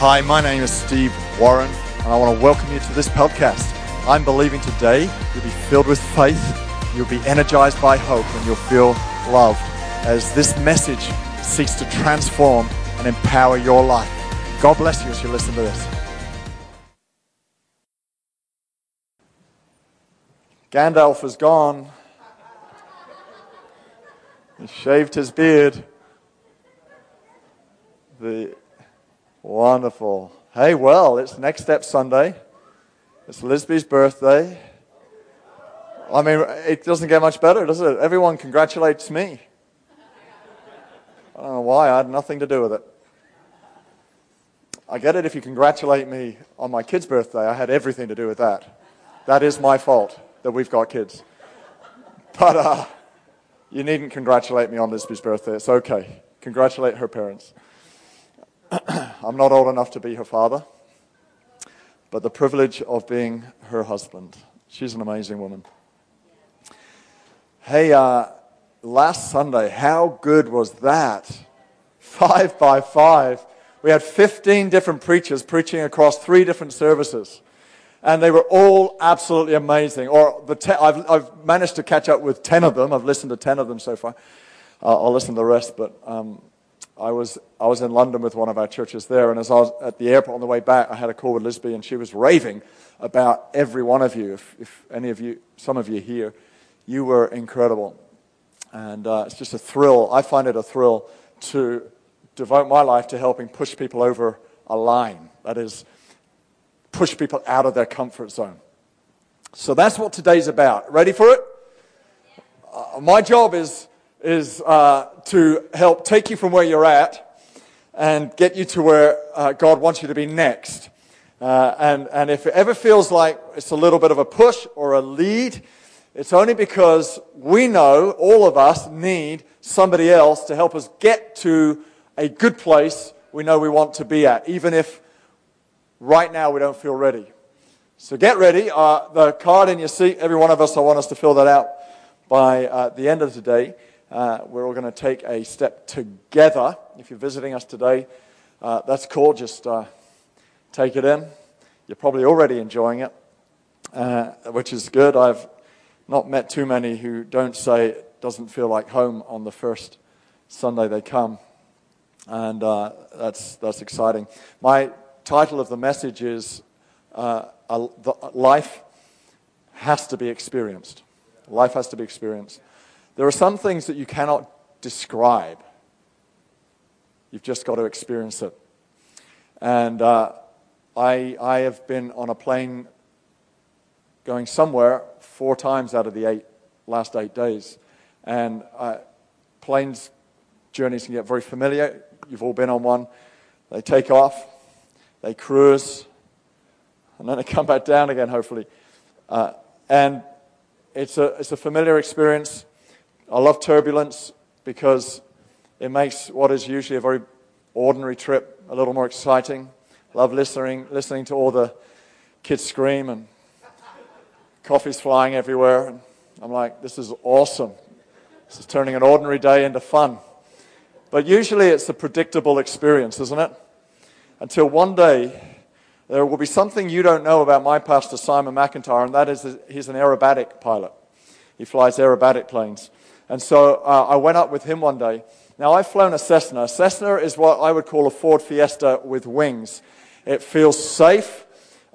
Hi, my name is Steve Warren, and I want to welcome you to this podcast. I'm believing today you'll be filled with faith, you'll be energized by hope, and you'll feel loved as this message seeks to transform and empower your life. God bless you as you listen to this. Gandalf is gone. He shaved his beard. The wonderful. Hey, well, it's Next Step Sunday. It's Lisby's birthday. I mean, it doesn't get much better, does it? Everyone congratulates me. I don't know why. I had nothing to do with it. I get it if you congratulate me on my kid's birthday. I had everything to do with that. That is my fault that we've got kids. But uh, you needn't congratulate me on Lisby's birthday. It's okay. Congratulate her parents. I'm not old enough to be her father, but the privilege of being her husband. She's an amazing woman. Hey, uh, last Sunday, how good was that? Five by five. We had 15 different preachers preaching across three different services. And they were all absolutely amazing. Or the te- I've, I've managed to catch up with 10 of them. I've listened to 10 of them so far. Uh, I'll listen to the rest, but um, I was, I was in London with one of our churches there, and as I was at the airport on the way back, I had a call with Lisby, and she was raving about every one of you. If, if any of you, some of you here, you were incredible. And uh, it's just a thrill. I find it a thrill to devote my life to helping push people over a line. That is, push people out of their comfort zone. So that's what today's about. Ready for it? Uh, my job is is uh, to help take you from where you're at and get you to where uh, God wants you to be next. Uh, and, and if it ever feels like it's a little bit of a push or a lead, it's only because we know, all of us need somebody else to help us get to a good place we know we want to be at, even if right now we don't feel ready. So get ready. Uh, the card in your seat, every one of us, I want us to fill that out by uh, the end of today uh, we're all going to take a step together. If you're visiting us today, uh, that's cool. Just uh, take it in. You're probably already enjoying it, uh, which is good. I've not met too many who don't say it doesn't feel like home on the first Sunday they come. And uh, that's, that's exciting. My title of the message is uh, Life Has to Be Experienced. Life has to be experienced. There are some things that you cannot describe. You've just got to experience it. And uh, I, I have been on a plane going somewhere four times out of the eight, last eight days. And uh, planes journeys can get very familiar. You've all been on one. They take off, they cruise, and then they come back down again, hopefully. Uh, and it's a, it's a familiar experience. I love turbulence because it makes what is usually a very ordinary trip a little more exciting. Love listening, listening to all the kids scream and coffee's flying everywhere. And I'm like, this is awesome. This is turning an ordinary day into fun. But usually it's a predictable experience, isn't it? Until one day there will be something you don't know about my pastor, Simon McIntyre, and that is that he's an aerobatic pilot. He flies aerobatic planes. And so uh, I went up with him one day. Now, I've flown a Cessna. A Cessna is what I would call a Ford Fiesta with wings. It feels safe,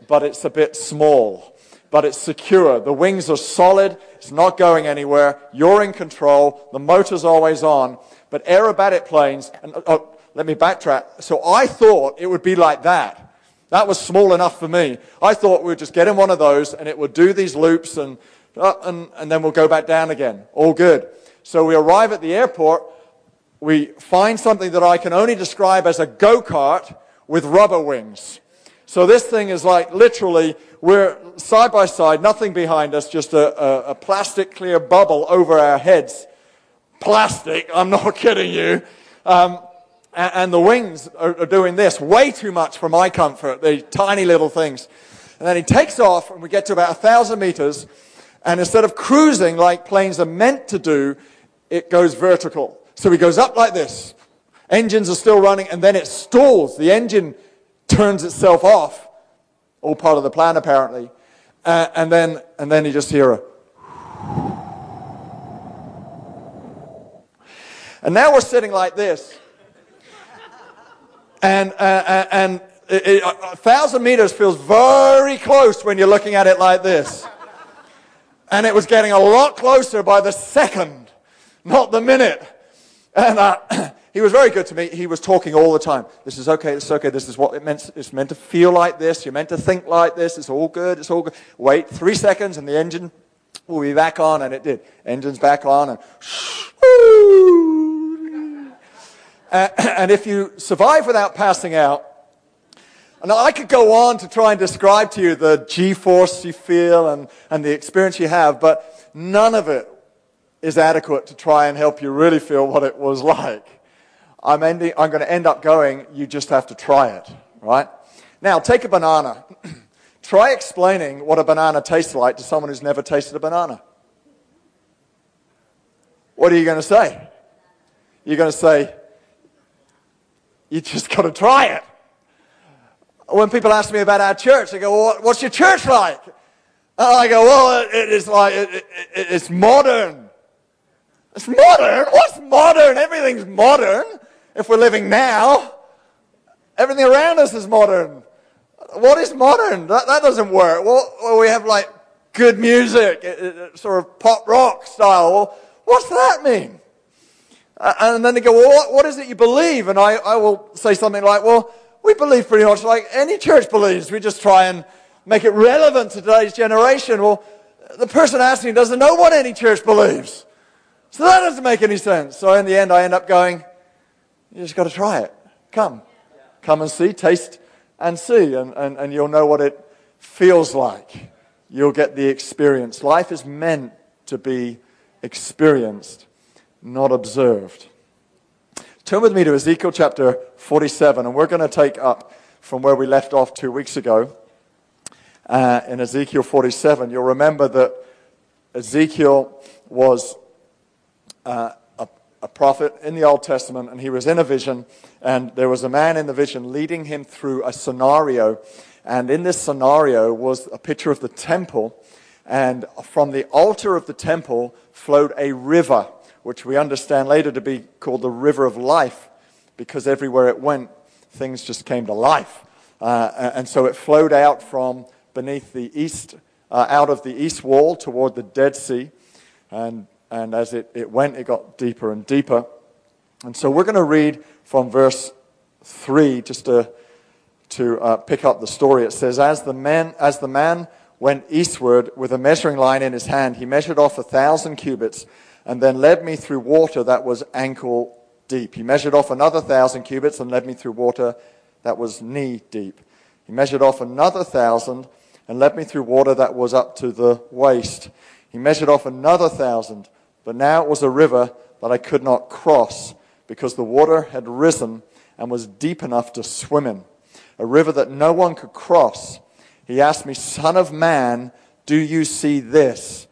but it's a bit small. But it's secure. The wings are solid. It's not going anywhere. You're in control. The motor's always on. But aerobatic planes, and oh, let me backtrack. So I thought it would be like that. That was small enough for me. I thought we would just get in one of those and it would do these loops and, uh, and, and then we'll go back down again. All good. So we arrive at the airport. We find something that I can only describe as a go kart with rubber wings. So this thing is like literally, we're side by side, nothing behind us, just a, a, a plastic clear bubble over our heads. Plastic, I'm not kidding you. Um, and, and, the wings are, are doing this way too much for my comfort, the tiny little things. And then he takes off, and we get to about a thousand meters. And instead of cruising like planes are meant to do, it goes vertical. So he goes up like this. Engines are still running, and then it stalls. The engine turns itself off. All part of the plan, apparently. Uh, and, then, and then you just hear a. And now we're sitting like this. And, uh, uh and it, it, a thousand meters feels very close when you're looking at it like this. And it was getting a lot closer by the second, not the minute. And uh, he was very good to me. He was talking all the time. This is okay, this is okay, this is what it meant. It's meant to feel like this. You're meant to think like this. It's all good, it's all good. Wait three seconds and the engine will be back on. And it did. Engine's back on and uh, and if you survive without passing out, and I could go on to try and describe to you the G force you feel and, and the experience you have, but none of it is adequate to try and help you really feel what it was like. I'm, ending, I'm going to end up going, you just have to try it, right? Now, take a banana. try explaining what a banana tastes like to someone who's never tasted a banana. What are you going to say? You're going to say, you just got to try it. When people ask me about our church, they go, well, what's your church like? And I go, well, it is like, it, it, it's modern. It's modern? What's modern? Everything's modern if we're living now. Everything around us is modern. What is modern? That, that doesn't work. Well, we have like good music, it, it, sort of pop rock style. Well, what's that mean? Uh, and then they go, well, what, what is it you believe? And I, I will say something like, well, we believe pretty much like any church believes. We just try and make it relevant to today's generation. Well, the person asking doesn't know what any church believes. So that doesn't make any sense. So in the end, I end up going, you just got to try it. Come. Come and see, taste and see, and, and, and you'll know what it feels like. You'll get the experience. Life is meant to be experienced, not observed. Turn with me to Ezekiel chapter 47, and we're going to take up from where we left off two weeks ago. Uh, in Ezekiel 47, you'll remember that Ezekiel was uh, a, a prophet in the Old Testament, and he was in a vision, and there was a man in the vision leading him through a scenario. And in this scenario was a picture of the temple, and from the altar of the temple flowed a river, which we understand later to be called the river of life, because everywhere it went, things just came to life. Uh, and so it flowed out from beneath the east, uh, out of the east wall toward the Dead Sea. And and as it, it went, it got deeper and deeper. And so we're going to read from verse 3 just to, to uh, pick up the story. It says, as the, man, as the man went eastward with a measuring line in his hand, he measured off a thousand cubits and then led me through water that was ankle deep. He measured off another thousand cubits and led me through water that was knee deep. He measured off another thousand and led me through water that was up to the waist. He measured off another thousand but now it was a river that I could not cross because the water had risen and was deep enough to swim in. A river that no one could cross. He asked me, Son of man, do you see this?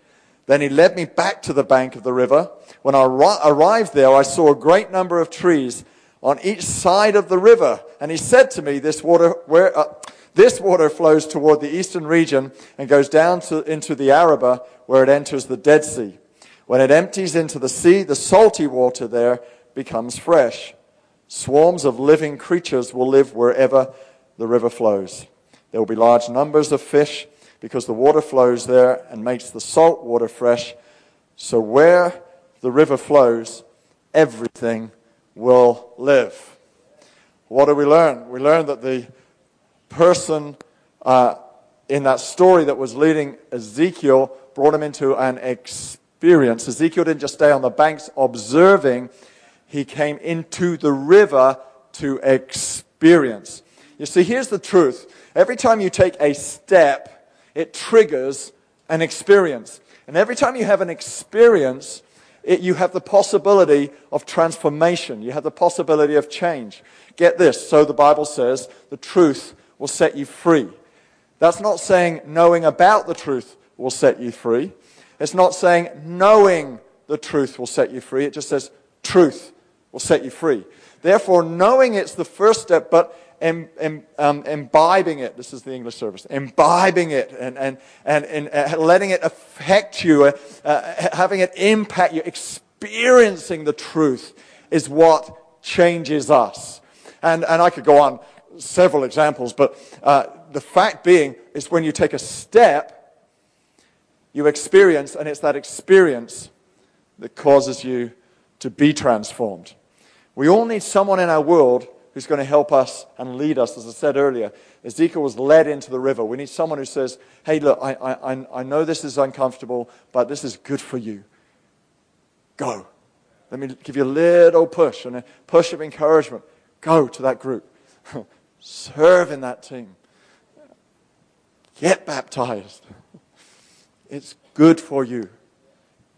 Then he led me back to the bank of the river. When I arrived there, I saw a great number of trees on each side of the river. And he said to me, This water, where, uh, this water flows toward the eastern region and goes down to, into the Arabah, where it enters the Dead Sea. When it empties into the sea, the salty water there becomes fresh. Swarms of living creatures will live wherever the river flows. There will be large numbers of fish because the water flows there and makes the salt water fresh. So where the river flows, everything will live. What do we learn? We learn that the person uh, in that story that was leading Ezekiel brought him into an experience experience. Ezekiel didn't just stay on the banks observing, he came into the river to experience. You see, here's the truth. Every time you take a step, it triggers an experience. And every time you have an experience, it, you have the possibility of transformation. You have the possibility of change. Get this. So the Bible says the truth will set you free. That's not saying knowing about the truth will set you free. It's not saying knowing the truth will set you free. It just says truth will set you free. Therefore, knowing it's the first step, but um, imbibing it. This is the English service. Imbibing it and, and, and, and uh, letting it affect you, uh, uh, having it impact you, experiencing the truth is what changes us. And, and I could go on several examples, but uh, the fact being is when you take a step, you experience, and it's that experience that causes you to be transformed. We all need someone in our world who's going to help us and lead us. As I said earlier, Ezekiel was led into the river. We need someone who says, Hey, look, I, I, I know this is uncomfortable, but this is good for you. Go. Let me give you a little push and a push of encouragement. Go to that group. Serve in that team. Get baptized. It's good for you.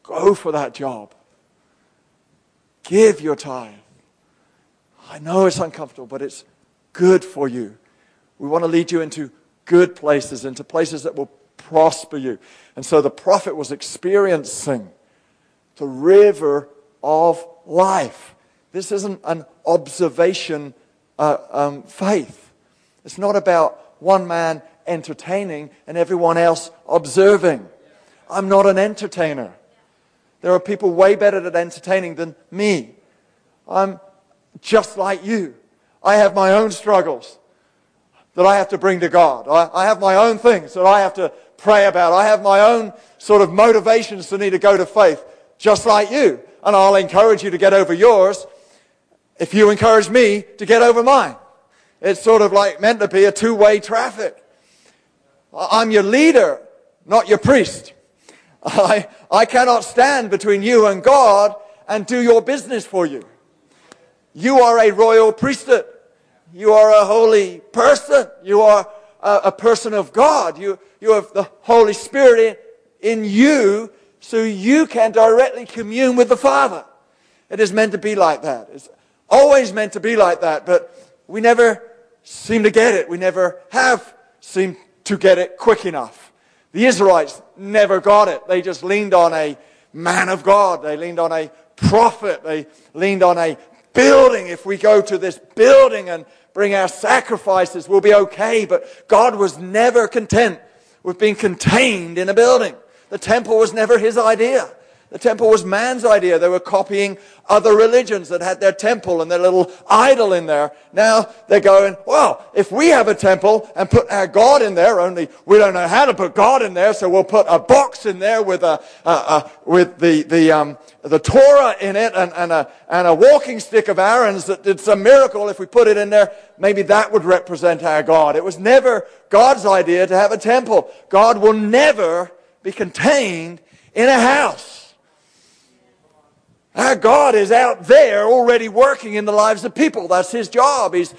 Go for that job. Give your time. I know it's uncomfortable, but it's good for you. We want to lead you into good places, into places that will prosper you. And so the prophet was experiencing the river of life. This isn't an observation uh, um, faith. It's not about one man entertaining and everyone else observing. I'm not an entertainer. There are people way better at entertaining than me. I'm just like you. I have my own struggles that I have to bring to God. I, I, have my own things that I have to pray about. I have my own sort of motivations to need to go to faith, just like you. And I'll encourage you to get over yours if you encourage me to get over mine. It's sort of like meant to be a two-way traffic. I'm your leader, not your priest. I, I cannot stand between you and God and do your business for you. You are a royal priesthood. You are a holy person. You are a, a person of God. You, you have the Holy Spirit in, in you so you can directly commune with the Father. It is meant to be like that. It's always meant to be like that, but we never seem to get it. We never have seemed to get it quick enough. The Israelites never got it. They just leaned on a man of God. They leaned on a prophet. They leaned on a building. If we go to this building and bring our sacrifices, we'll be okay. But God was never content with being contained in a building. The temple was never his idea. The temple was man's idea. They were copying other religions that had their temple and their little idol in there. Now they're going, well, if we have a temple and put our God in there, only we don't know how to put God in there, so we'll put a box in there with a, a, a with the, the, um, the Torah in it and, and, a, and a walking stick of Aaron's that did some miracle. If we put it in there, maybe that would represent our God. It was never God's idea to have a temple. God will never be contained in a house. Our God is out there already working in the lives of people. That's His job. He's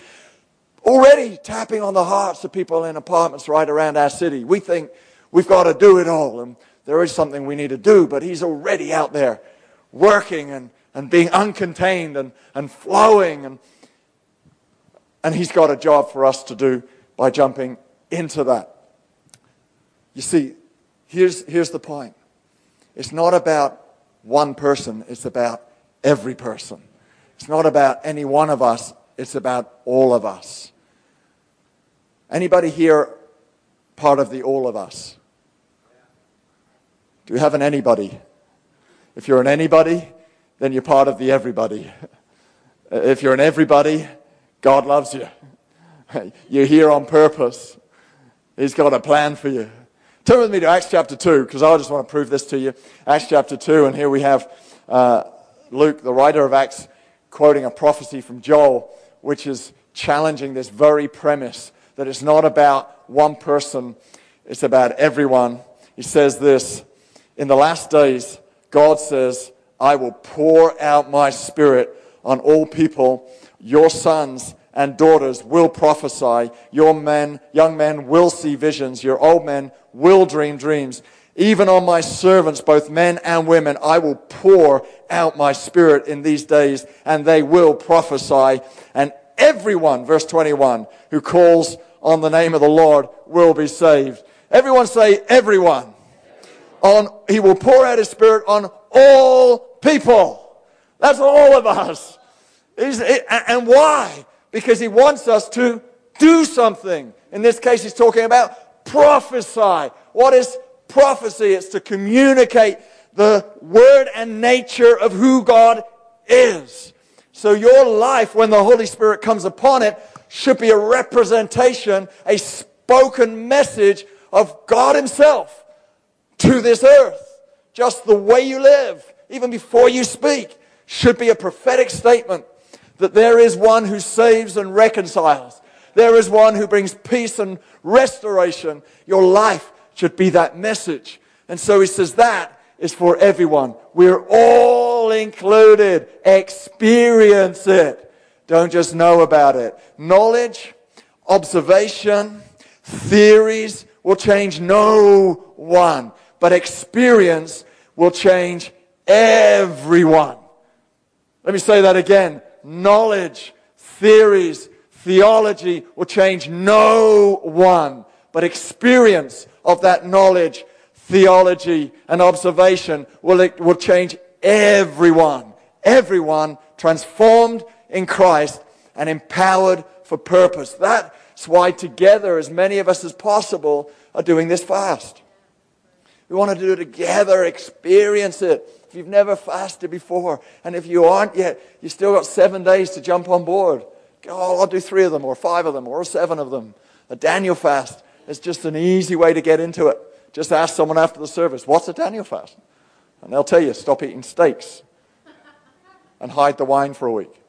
already tapping on the hearts of people in apartments right around our city. We think we've got to do it all, and there is something we need to do, but He's already out there working and, and being uncontained and, and flowing. And, and He's got a job for us to do by jumping into that. You see, here's, here's the point. It's not about one person, it's about every person. It's not about any one of us, it's about all of us. Anybody here part of the all of us? Do you have an anybody? If you're an anybody, then you're part of the everybody. If you're an everybody, God loves you. You're here on purpose. He's got a plan for you. Turn with me to Acts chapter 2, because I just want to prove this to you. Acts chapter 2, and here we have uh, Luke, the writer of Acts, quoting a prophecy from Joel, which is challenging this very premise that it's not about one person, it's about everyone. He says this In the last days, God says, I will pour out my spirit on all people. Your sons and daughters will prophesy. Your men, young men will see visions. Your old men will dream dreams. Even on my servants, both men and women, I will pour out my spirit in these days and they will prophesy. And everyone, verse 21, who calls on the name of the Lord will be saved. Everyone say everyone. On, he will pour out his spirit on all people. That's all of us. and why? Because he wants us to do something. In this case, he's talking about prophesy. What is prophecy? It's to communicate the word and nature of who God is. So your life, when the Holy Spirit comes upon it, should be a representation, a spoken message of God Himself to this earth. Just the way you live, even before you speak, should be a prophetic statement that there is one who saves and reconciles. There is one who brings peace and restoration. Your life should be that message. And so he says that is for everyone. We're all included. Experience it. Don't just know about it. Knowledge, observation, theories will change no one, but experience will change everyone. Let me say that again. Knowledge, theories, theology will change no one, but experience of that knowledge, theology, and observation will, will change everyone. Everyone transformed in Christ and empowered for purpose. That's why together, as many of us as possible are doing this fast. We want to do it together, experience it. If you've never fasted before, and if you aren't yet, you've still got seven days to jump on board. Oh, I'll do three of them, or five of them, or seven of them. A Daniel fast is just an easy way to get into it. Just ask someone after the service, what's a Daniel fast? And they'll tell you, stop eating steaks and hide the wine for a week.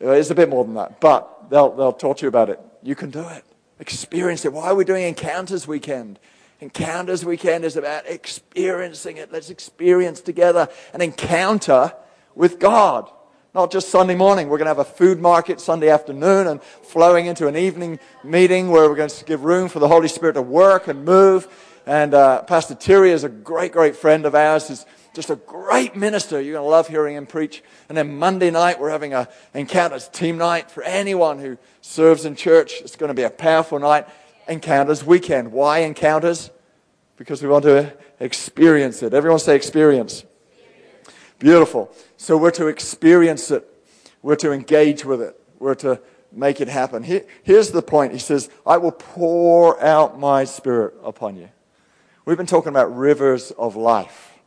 It's a bit more than that, but they'll, they'll talk to you about it. You can do it. Experience it. Why are we doing Encounters Weekend? Encounters Weekend is about experiencing it. Let's experience together an encounter with God. Not just Sunday morning. We're going to have a food market Sunday afternoon and flowing into an evening meeting where we're going to give room for the Holy Spirit to work and move. And uh, Pastor Terry is a great, great friend of ours. He's just a great minister. You're going to love hearing him preach. And then Monday night, we're having a encounters team night for anyone who serves in church. It's going to be a powerful night. Encounters weekend. Why encounters? Because we want to experience it. Everyone say experience. Beautiful. So we're to experience it. We're to engage with it. We're to make it happen. Here, here's the point. He says, I will pour out my spirit upon you. We've been talking about rivers of life.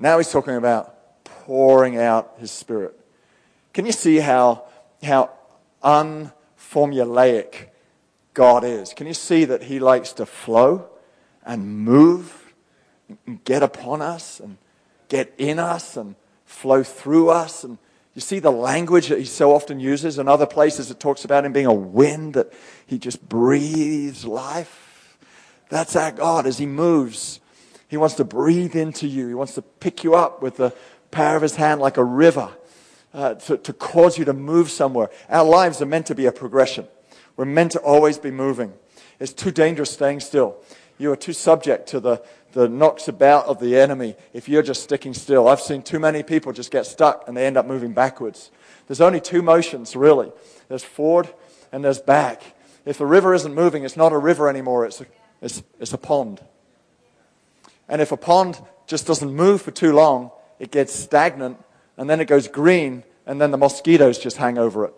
Now he's talking about pouring out his spirit. Can you see how, how unformulaic God is? Can you see that he likes to flow and move and get upon us and get in us and flow through us? And you see the language that he so often uses. In other places, it talks about him being a wind that he just breathes life. That's our God as he moves he wants to breathe into you. He wants to pick you up with the power of his hand like a river uh, to, to cause you to move somewhere. Our lives are meant to be a progression. We're meant to always be moving. It's too dangerous staying still. You are too subject to the, the knocks about of the enemy if you're just sticking still. I've seen too many people just get stuck and they end up moving backwards. There's only two motions, really there's forward and there's back. If the river isn't moving, it's not a river anymore, it's a, it's, it's a pond. And if a pond just doesn't move for too long, it gets stagnant and then it goes green and then the mosquitoes just hang over it.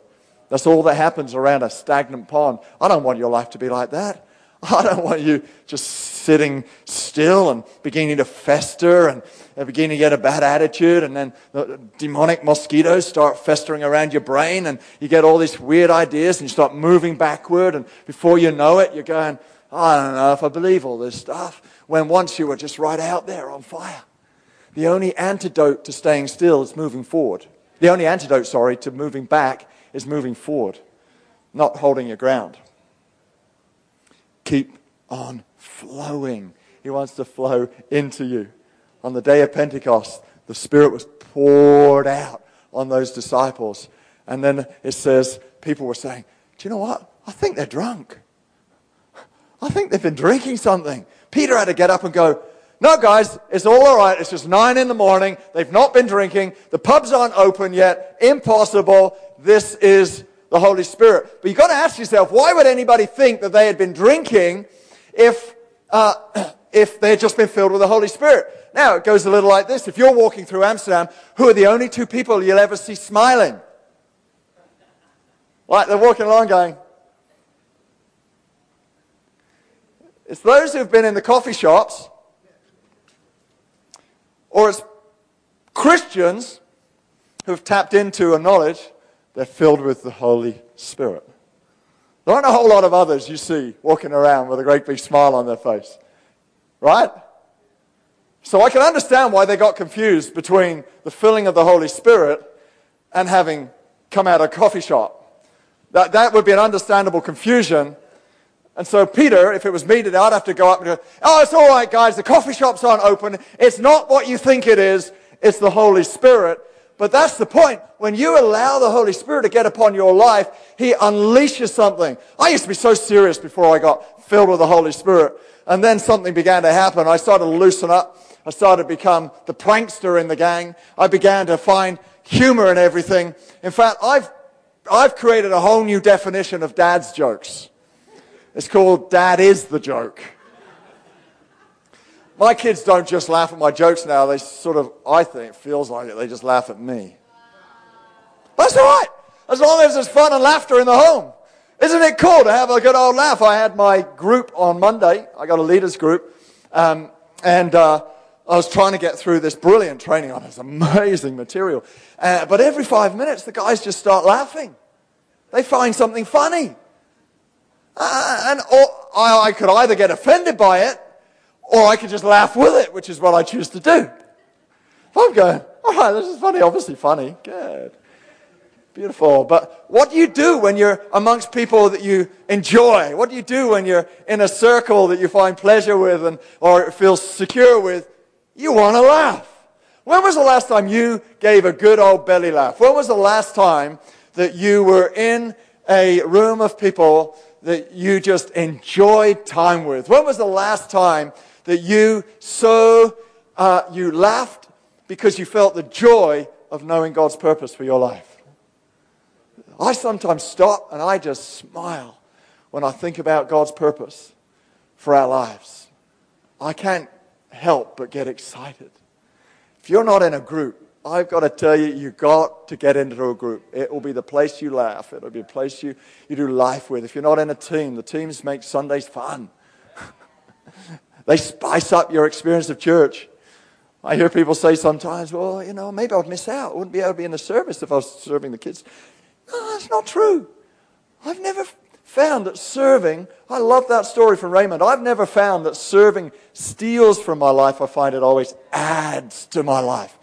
That's all that happens around a stagnant pond. I don't want your life to be like that. I don't want you just sitting still and beginning to fester and beginning to get a bad attitude and then the demonic mosquitoes start festering around your brain and you get all these weird ideas and you start moving backward and before you know it, you're going, I don't know if I believe all this stuff when once you were just right out there on fire. The only antidote to staying still is moving forward. The only antidote, sorry, to moving back is moving forward, not holding your ground. Keep on flowing. He wants to flow into you. On the day of Pentecost, the Spirit was poured out on those disciples. And then it says, people were saying, Do you know what? I think they're drunk. I think they've been drinking something. Peter had to get up and go, no, guys, it's all all right. It's just nine in the morning. They've not been drinking. The pubs aren't open yet. Impossible. This is the Holy Spirit. But you've got to ask yourself, why would anybody think that they had been drinking if, uh, if they had just been filled with the Holy Spirit? Now, it goes a little like this. If you're walking through Amsterdam, who are the only two people you'll ever see smiling? Like they're walking along going, it's those who've been in the coffee shops, or it's Christians who've tapped into a knowledge they're filled with the Holy Spirit. There aren't a whole lot of others you see walking around with a great big smile on their face. Right? So I can understand why they got confused between the filling of the Holy Spirit and having come out of a coffee shop. That, that would be an understandable confusion. And so Peter, if it was me today, I'd have to go up and go, oh, it's all right, guys, the coffee shops aren't open. It's not what you think it is. It's the Holy Spirit. But that's the point. When you allow the Holy Spirit to get upon your life, He unleashes something. I used to be so serious before I got filled with the Holy Spirit. And then something began to happen. I started to loosen up. I started to become the prankster in the gang. I began to find humor in everything. In fact, I've, I've created a whole new definition of dad's jokes. It's called Dad is the joke. My kids don't just laugh at my jokes now. They sort of, I think, feels like it. They just laugh at me. That's all right. As long as there's fun and laughter in the home. Isn't it cool to have a good old laugh? I had my group on Monday. I got a leaders group. Um, and uh, I was trying to get through this brilliant training on this amazing material. Uh, but every five minutes, the guys just start laughing. They find something funny. Uh, and or, I, I could either get offended by it or I could just laugh with it, which is what I choose to do. I'm going, all right, this is funny, obviously funny. Good. Beautiful. But what do you do when you're amongst people that you enjoy? What do you do when you're in a circle that you find pleasure with and, or feel secure with? You want to laugh. When was the last time you gave a good old belly laugh? When was the last time that you were in a room of people that you just enjoyed time with? When was the last time that you so uh, you laughed because you felt the joy of knowing God's purpose for your life. I sometimes stop and I just smile when I think about God's purpose for our lives. I can't help but get excited. If you're not in a group, I've got to tell you, you've got to get into a group. It will be the place you laugh. It'll be a place you, you do life with. If you're not in a team, the teams make Sundays fun. They spice up your experience of church. I hear people say sometimes, well, you know, maybe I'd miss out. I wouldn't be able to be in the service if I was serving the kids. No, that's not true. I've never found that serving, I love that story from Raymond. I've never found that serving steals from my life. I find it always adds to my life.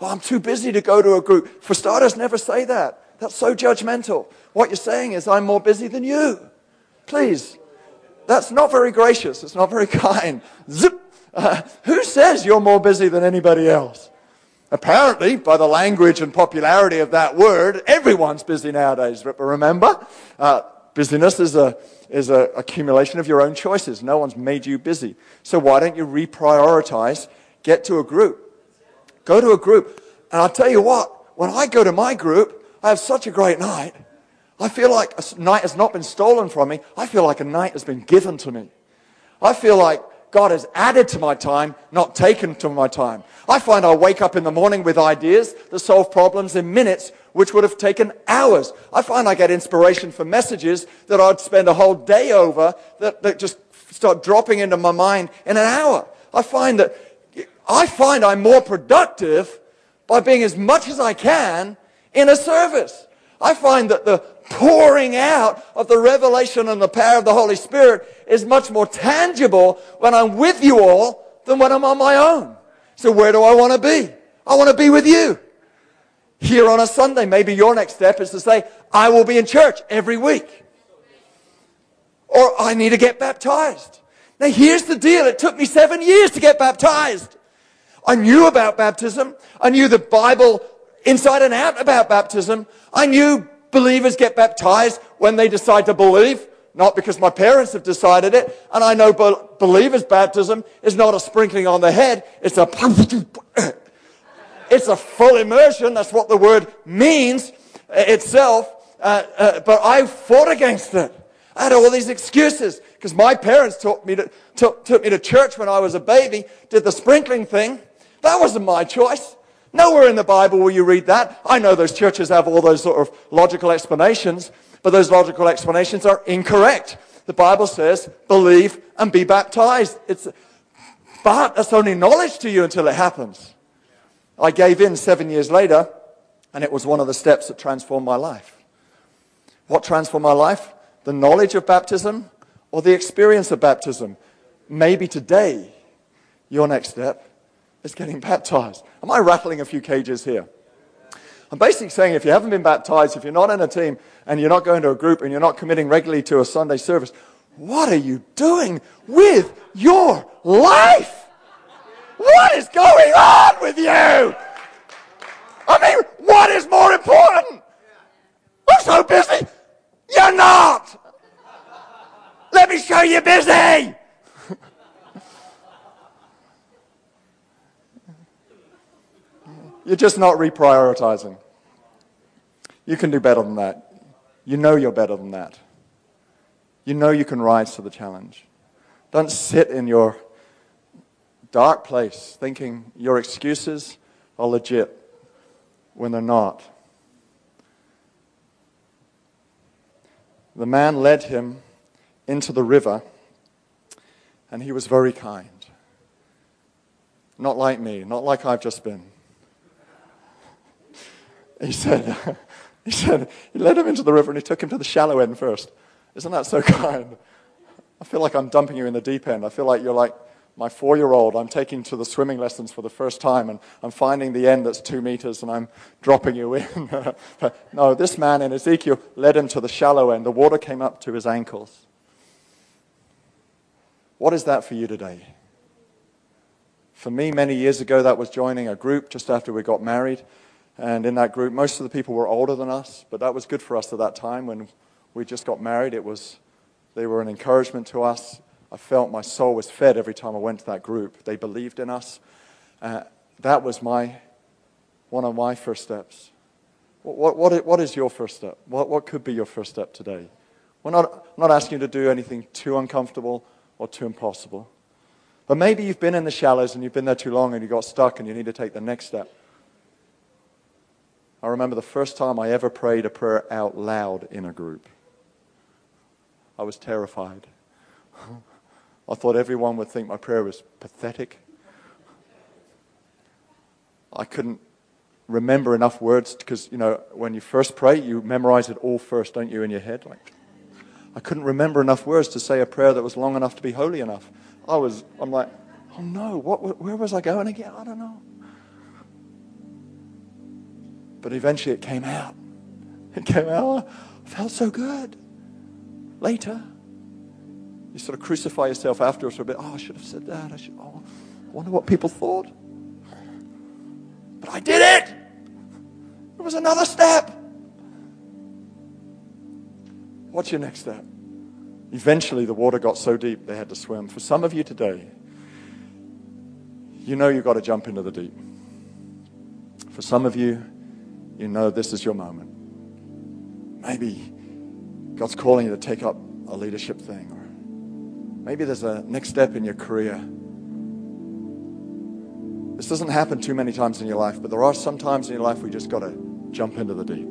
Oh, I'm too busy to go to a group. For starters, never say that. That's so judgmental. What you're saying is, I'm more busy than you. Please, that's not very gracious. It's not very kind. Zip. Uh, who says you're more busy than anybody else? Apparently, by the language and popularity of that word, everyone's busy nowadays. But remember, uh, busyness is a is an accumulation of your own choices. No one's made you busy. So why don't you reprioritize? Get to a group. Go to a group. And I'll tell you what, when I go to my group, I have such a great night. I feel like a night has not been stolen from me. I feel like a night has been given to me. I feel like God has added to my time, not taken to my time. I find I wake up in the morning with ideas that solve problems in minutes, which would have taken hours. I find I get inspiration for messages that I'd spend a whole day over that, that just start dropping into my mind in an hour. I find that I find I'm more productive by being as much as I can in a service. I find that the pouring out of the revelation and the power of the Holy Spirit is much more tangible when I'm with you all than when I'm on my own. So where do I want to be? I want to be with you. Here on a Sunday, maybe your next step is to say, I will be in church every week. Or I need to get baptized. Now here's the deal. It took me seven years to get baptized. I knew about baptism. I knew the Bible inside and out about baptism. I knew believers get baptized when they decide to believe, not because my parents have decided it. And I know believers' baptism is not a sprinkling on the head, it's a it's a full immersion. That's what the word means itself. Uh, uh, but I fought against it. I had all these excuses because my parents took me to, took, took me to church when I was a baby, did the sprinkling thing. That wasn't my choice. Nowhere in the Bible will you read that. I know those churches have all those sort of logical explanations, but those logical explanations are incorrect. The Bible says, believe and be baptized. It's, but that's only knowledge to you until it happens. I gave in seven years later, and it was one of the steps that transformed my life. What transformed my life? The knowledge of baptism or the experience of baptism? Maybe today, your next step is getting baptized. Am I rattling a few cages here? I'm basically saying if you haven't been baptized, if you're not in a team and you're not going to a group and you're not committing regularly to a Sunday service, what are you doing with your life? What is going on with you? I mean, what is more important? I'm so busy. You're not. Let me show you busy. You're just not reprioritizing. You can do better than that. You know you're better than that. You know you can rise to the challenge. Don't sit in your dark place thinking your excuses are legit when they're not. The man led him into the river, and he was very kind. Not like me, not like I've just been. He said, he said, he led him into the river and he took him to the shallow end first. Isn't that so kind? I feel like I'm dumping you in the deep end. I feel like you're like my four year old. I'm taking to the swimming lessons for the first time and I'm finding the end that's two meters and I'm dropping you in. no, this man in Ezekiel led him to the shallow end. The water came up to his ankles. What is that for you today? For me, many years ago, that was joining a group just after we got married. And in that group, most of the people were older than us, but that was good for us at that time when we just got married. It was, they were an encouragement to us. I felt my soul was fed every time I went to that group. They believed in us. Uh, that was my, one of my first steps. What, what, what is your first step? What, what could be your first step today? We're not, not asking you to do anything too uncomfortable or too impossible. But maybe you've been in the shallows and you've been there too long and you got stuck and you need to take the next step. I remember the first time I ever prayed a prayer out loud in a group. I was terrified. I thought everyone would think my prayer was pathetic. I couldn't remember enough words because, you know, when you first pray, you memorize it all first, don't you, in your head? Like, I couldn't remember enough words to say a prayer that was long enough to be holy enough. I was, I'm like, oh no, what, where was I going again? I don't know. But eventually it came out. It came out. Oh, I felt so good. Later, you sort of crucify yourself afterwards for a bit. Oh, I should have said that. I should. Oh, I wonder what people thought. But I did it. It was another step. What's your next step? Eventually, the water got so deep they had to swim. For some of you today, you know you've got to jump into the deep. For some of you, you know this is your moment. Maybe God's calling you to take up a leadership thing, or maybe there's a next step in your career. This doesn't happen too many times in your life, but there are some times in your life you just got to jump into the deep.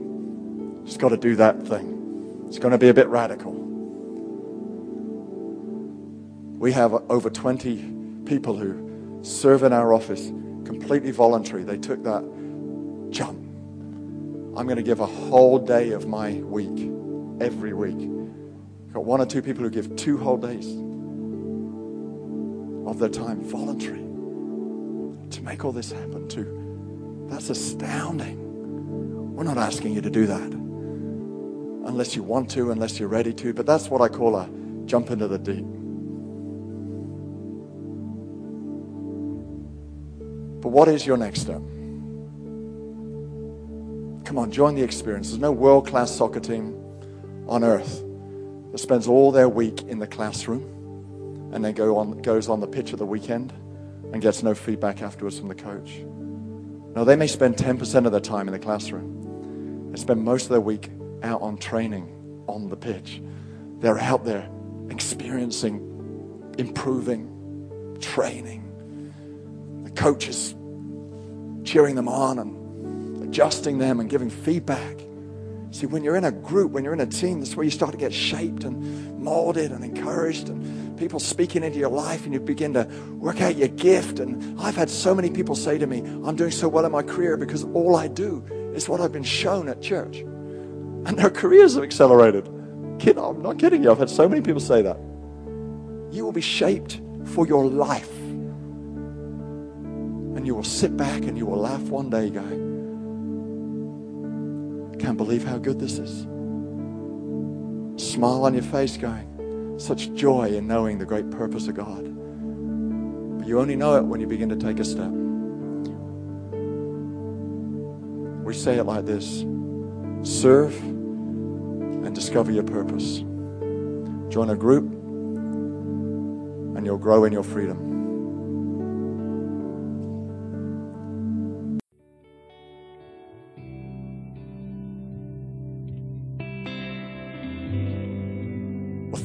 Just got to do that thing. It's going to be a bit radical. We have over 20 people who serve in our office completely voluntary. They took that jump I'm going to give a whole day of my week every week. I've got one or two people who give two whole days of their time voluntary to make all this happen too. That's astounding. We're not asking you to do that unless you want to, unless you're ready to, but that's what I call a jump into the deep. But what is your next step? Come on, join the experience. There's no world class soccer team on earth that spends all their week in the classroom and then go on, goes on the pitch at the weekend and gets no feedback afterwards from the coach. Now, they may spend 10% of their time in the classroom. They spend most of their week out on training on the pitch. They're out there experiencing, improving, training. The coach is cheering them on and adjusting them and giving feedback. See, when you're in a group, when you're in a team, that's where you start to get shaped and molded and encouraged, and people speaking into your life, and you begin to work out your gift. And I've had so many people say to me, I'm doing so well in my career because all I do is what I've been shown at church. And their careers have accelerated. Kid, I'm not kidding you. I've had so many people say that. You will be shaped for your life. And you will sit back and you will laugh one day going, can't believe how good this is. Smile on your face, going, such joy in knowing the great purpose of God. But you only know it when you begin to take a step. We say it like this serve and discover your purpose. Join a group, and you'll grow in your freedom.